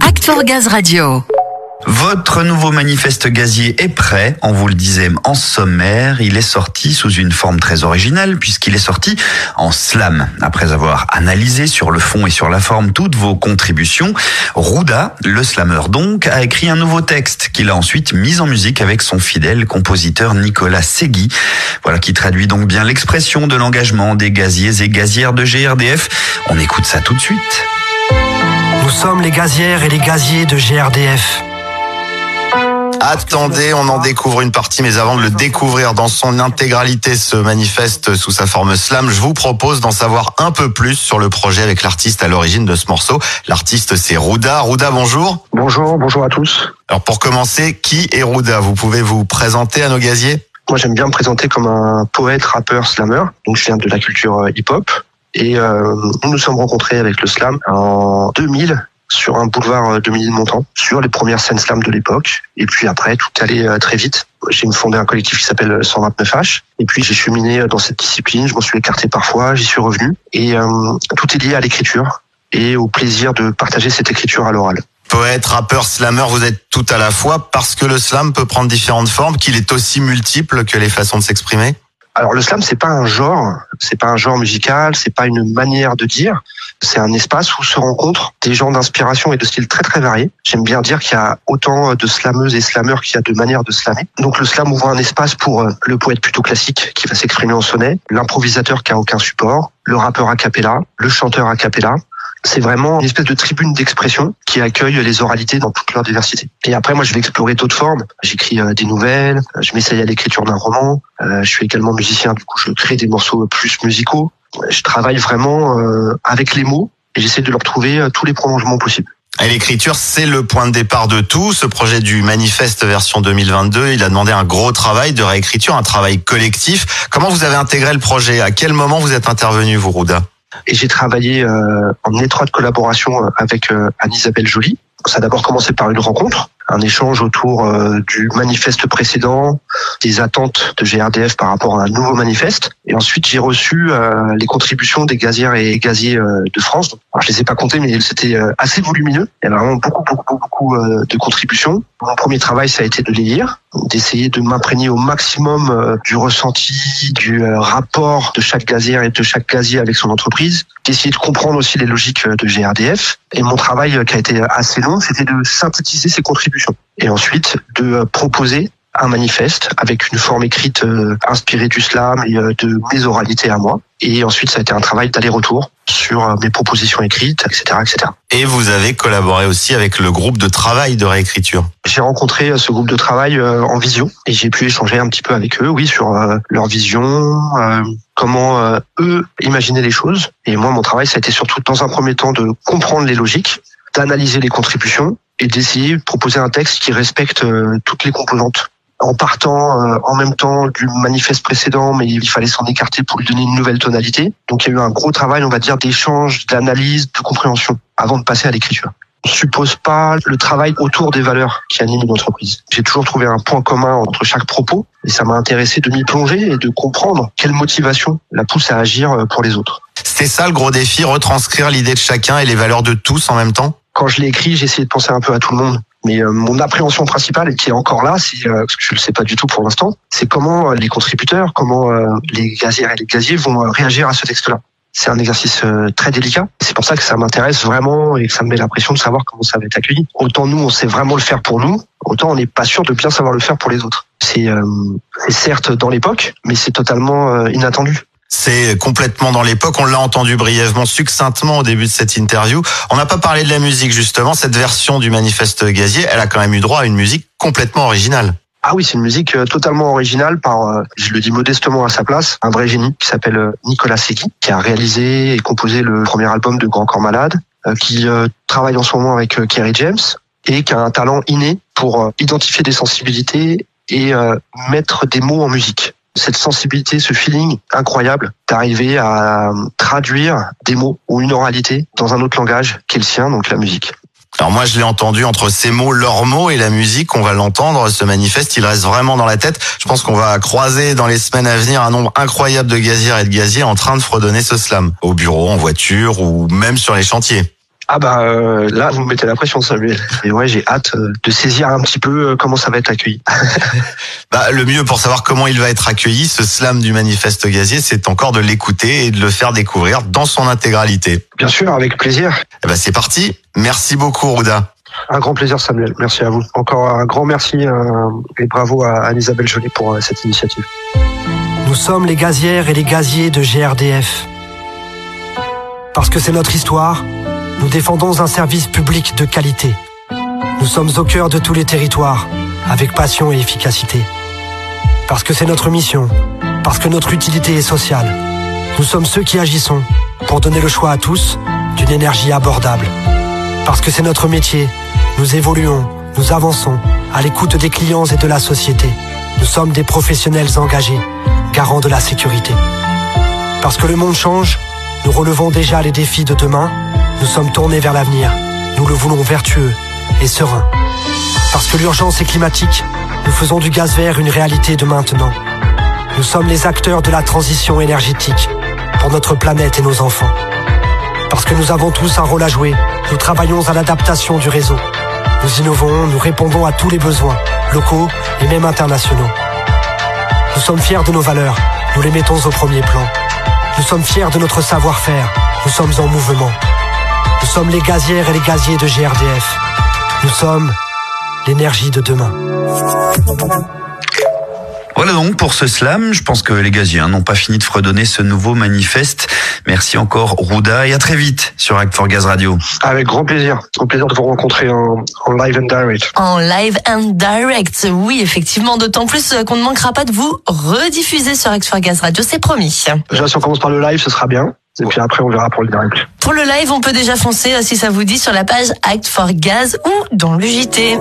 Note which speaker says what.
Speaker 1: Act for Gaz Radio.
Speaker 2: Votre nouveau manifeste gazier est prêt, on vous le disait en sommaire. Il est sorti sous une forme très originale puisqu'il est sorti en slam. Après avoir analysé sur le fond et sur la forme toutes vos contributions, Rouda, le slammer donc, a écrit un nouveau texte qu'il a ensuite mis en musique avec son fidèle compositeur Nicolas Segui. Voilà qui traduit donc bien l'expression de l'engagement des gaziers et gazières de GRDF. On écoute ça tout de suite.
Speaker 3: Nous sommes les gazières et les gaziers de GRDF.
Speaker 4: Attendez, on en découvre une partie, mais avant de le découvrir dans son intégralité, ce manifeste sous sa forme slam, je vous propose d'en savoir un peu plus sur le projet avec l'artiste à l'origine de ce morceau. L'artiste, c'est Rouda. Rouda, bonjour.
Speaker 5: Bonjour, bonjour à tous.
Speaker 4: Alors pour commencer, qui est Rouda? Vous pouvez vous présenter à nos gaziers?
Speaker 5: Moi, j'aime bien me présenter comme un poète, rappeur, slammer. Donc, je viens de la culture euh, hip-hop. Et euh, nous nous sommes rencontrés avec le slam en 2000 sur un boulevard euh, de Ménilmontant, sur les premières scènes slam de l'époque. Et puis après, tout allait euh, très vite. J'ai fondé un collectif qui s'appelle 129H. Et puis j'ai cheminé dans cette discipline. Je m'en suis écarté parfois, j'y suis revenu. Et euh, tout est lié à l'écriture et au plaisir de partager cette écriture à l'oral.
Speaker 4: Poète, rappeur, slammer, vous êtes tout à la fois parce que le slam peut prendre différentes formes, qu'il est aussi multiple que les façons de s'exprimer
Speaker 5: alors le slam c'est pas un genre, c'est pas un genre musical, c'est pas une manière de dire, c'est un espace où se rencontrent des gens d'inspiration et de styles très très variés. J'aime bien dire qu'il y a autant de slameuses et slameurs qu'il y a de manières de slammer. Donc le slam ouvre un espace pour euh, le poète plutôt classique qui va s'exprimer en sonnet, l'improvisateur qui a aucun support, le rappeur a cappella, le chanteur a cappella, c'est vraiment une espèce de tribune d'expression qui accueille les oralités dans toute leur diversité. Et après, moi, je vais explorer d'autres formes. J'écris euh, des nouvelles, je m'essaye à l'écriture d'un roman. Euh, je suis également musicien, du coup, je crée des morceaux plus musicaux. Je travaille vraiment euh, avec les mots et j'essaie de leur trouver tous les prolongements possibles.
Speaker 4: L'écriture, c'est le point de départ de tout. Ce projet du manifeste version 2022, il a demandé un gros travail de réécriture, un travail collectif. Comment vous avez intégré le projet? À quel moment vous êtes intervenu, vous, Rouda?
Speaker 5: Et j'ai travaillé euh, en étroite collaboration euh, avec euh, Anne-Isabelle Joly. Ça a d'abord commencé par une rencontre un échange autour euh, du manifeste précédent, des attentes de GRDF par rapport à un nouveau manifeste. Et ensuite, j'ai reçu les contributions des gazières et gaziers de France. Alors, je les ai pas comptés, mais c'était assez volumineux. Il y avait vraiment beaucoup, beaucoup, beaucoup de contributions. Mon premier travail, ça a été de les lire, d'essayer de m'imprégner au maximum du ressenti, du rapport de chaque gazière et de chaque gazier avec son entreprise, d'essayer de comprendre aussi les logiques de GRDF. Et mon travail, qui a été assez long, c'était de synthétiser ces contributions et ensuite de euh, proposer un manifeste avec une forme écrite euh, inspirée du slam et euh, de mes oralités à moi. Et ensuite, ça a été un travail d'aller-retour sur mes propositions écrites, etc., etc.
Speaker 4: Et vous avez collaboré aussi avec le groupe de travail de réécriture.
Speaker 5: J'ai rencontré ce groupe de travail en visio et j'ai pu échanger un petit peu avec eux, oui, sur leur vision, comment eux imaginaient les choses. Et moi, mon travail, ça a été surtout dans un premier temps de comprendre les logiques, d'analyser les contributions et d'essayer de proposer un texte qui respecte euh, toutes les composantes en partant euh, en même temps du manifeste précédent, mais il fallait s'en écarter pour lui donner une nouvelle tonalité. Donc il y a eu un gros travail, on va dire, d'échange, d'analyse, de compréhension avant de passer à l'écriture. On suppose pas le travail autour des valeurs qui animent une entreprise. J'ai toujours trouvé un point commun entre chaque propos et ça m'a intéressé de m'y plonger et de comprendre quelle motivation la pousse à agir euh, pour les autres.
Speaker 4: C'est ça le gros défi, retranscrire l'idée de chacun et les valeurs de tous en même temps?
Speaker 5: Quand je l'ai écrit, j'ai essayé de penser un peu à tout le monde. Mais euh, mon appréhension principale, et qui est encore là, si, euh, parce que je ne le sais pas du tout pour l'instant, c'est comment euh, les contributeurs, comment les gazières et les gaziers vont réagir à ce texte-là. C'est un exercice très délicat. C'est pour ça que ça m'intéresse vraiment et que ça me met l'impression de savoir comment ça va être accueilli. Autant nous, on sait vraiment le faire pour nous, autant on n'est pas sûr de bien savoir le faire pour les autres. C'est certes dans l'époque, mais c'est totalement inattendu.
Speaker 4: C'est complètement dans l'époque. On l'a entendu brièvement, succinctement au début de cette interview. On n'a pas parlé de la musique justement. Cette version du manifeste gazier, elle a quand même eu droit à une musique complètement originale.
Speaker 5: Ah oui, c'est une musique euh, totalement originale par, euh, je le dis modestement à sa place, un vrai génie qui s'appelle euh, Nicolas Segui, qui a réalisé et composé le premier album de Grand Corps Malade, qui travaille en ce moment avec Kerry James et qui a un talent inné pour identifier des sensibilités et mettre des mots en musique cette sensibilité, ce feeling incroyable d'arriver à traduire des mots ou une oralité dans un autre langage qui est le sien, donc la musique.
Speaker 4: Alors moi je l'ai entendu entre ces mots, leurs mots et la musique, on va l'entendre, ce manifeste, il reste vraiment dans la tête. Je pense qu'on va croiser dans les semaines à venir un nombre incroyable de gazières et de gaziers en train de fredonner ce slam, au bureau, en voiture ou même sur les chantiers.
Speaker 5: Ah bah euh, là, vous me mettez la pression, Samuel. Et ouais, j'ai hâte euh, de saisir un petit peu euh, comment ça va être accueilli.
Speaker 4: Bah, le mieux pour savoir comment il va être accueilli, ce slam du manifeste gazier, c'est encore de l'écouter et de le faire découvrir dans son intégralité.
Speaker 5: Bien sûr, avec plaisir.
Speaker 4: Eh ben, c'est parti. Merci beaucoup, Rouda.
Speaker 5: Un grand plaisir, Samuel. Merci à vous. Encore un grand merci euh, et bravo à Anne-Isabelle Joly pour euh, cette initiative.
Speaker 3: Nous sommes les gazières et les gaziers de GRDF. Parce que c'est notre histoire, nous défendons un service public de qualité. Nous sommes au cœur de tous les territoires, avec passion et efficacité. Parce que c'est notre mission, parce que notre utilité est sociale. Nous sommes ceux qui agissons pour donner le choix à tous d'une énergie abordable. Parce que c'est notre métier, nous évoluons, nous avançons à l'écoute des clients et de la société. Nous sommes des professionnels engagés, garants de la sécurité. Parce que le monde change, nous relevons déjà les défis de demain, nous sommes tournés vers l'avenir. Nous le voulons vertueux et serein. Parce que l'urgence est climatique, nous faisons du gaz vert une réalité de maintenant. Nous sommes les acteurs de la transition énergétique pour notre planète et nos enfants. Parce que nous avons tous un rôle à jouer, nous travaillons à l'adaptation du réseau. Nous innovons, nous répondons à tous les besoins, locaux et même internationaux. Nous sommes fiers de nos valeurs, nous les mettons au premier plan. Nous sommes fiers de notre savoir-faire, nous sommes en mouvement. Nous sommes les gazières et les gaziers de GRDF. Nous sommes l'énergie de demain.
Speaker 2: Voilà donc pour ce slam. Je pense que les gaziers hein, n'ont pas fini de fredonner ce nouveau manifeste. Merci encore Rouda et à très vite sur Act for Gaz Radio.
Speaker 5: Avec grand plaisir. Au plaisir de vous rencontrer en, en live and direct.
Speaker 6: En live and direct, oui, effectivement, d'autant plus euh, qu'on ne manquera pas de vous rediffuser sur Act for Gaz Radio, c'est promis.
Speaker 5: Déjà, si on commence par le live, ce sera bien. Et puis après, on verra pour le direct.
Speaker 6: Pour le live, on peut déjà foncer, euh, si ça vous dit, sur la page Act for Gaz ou dans le JT.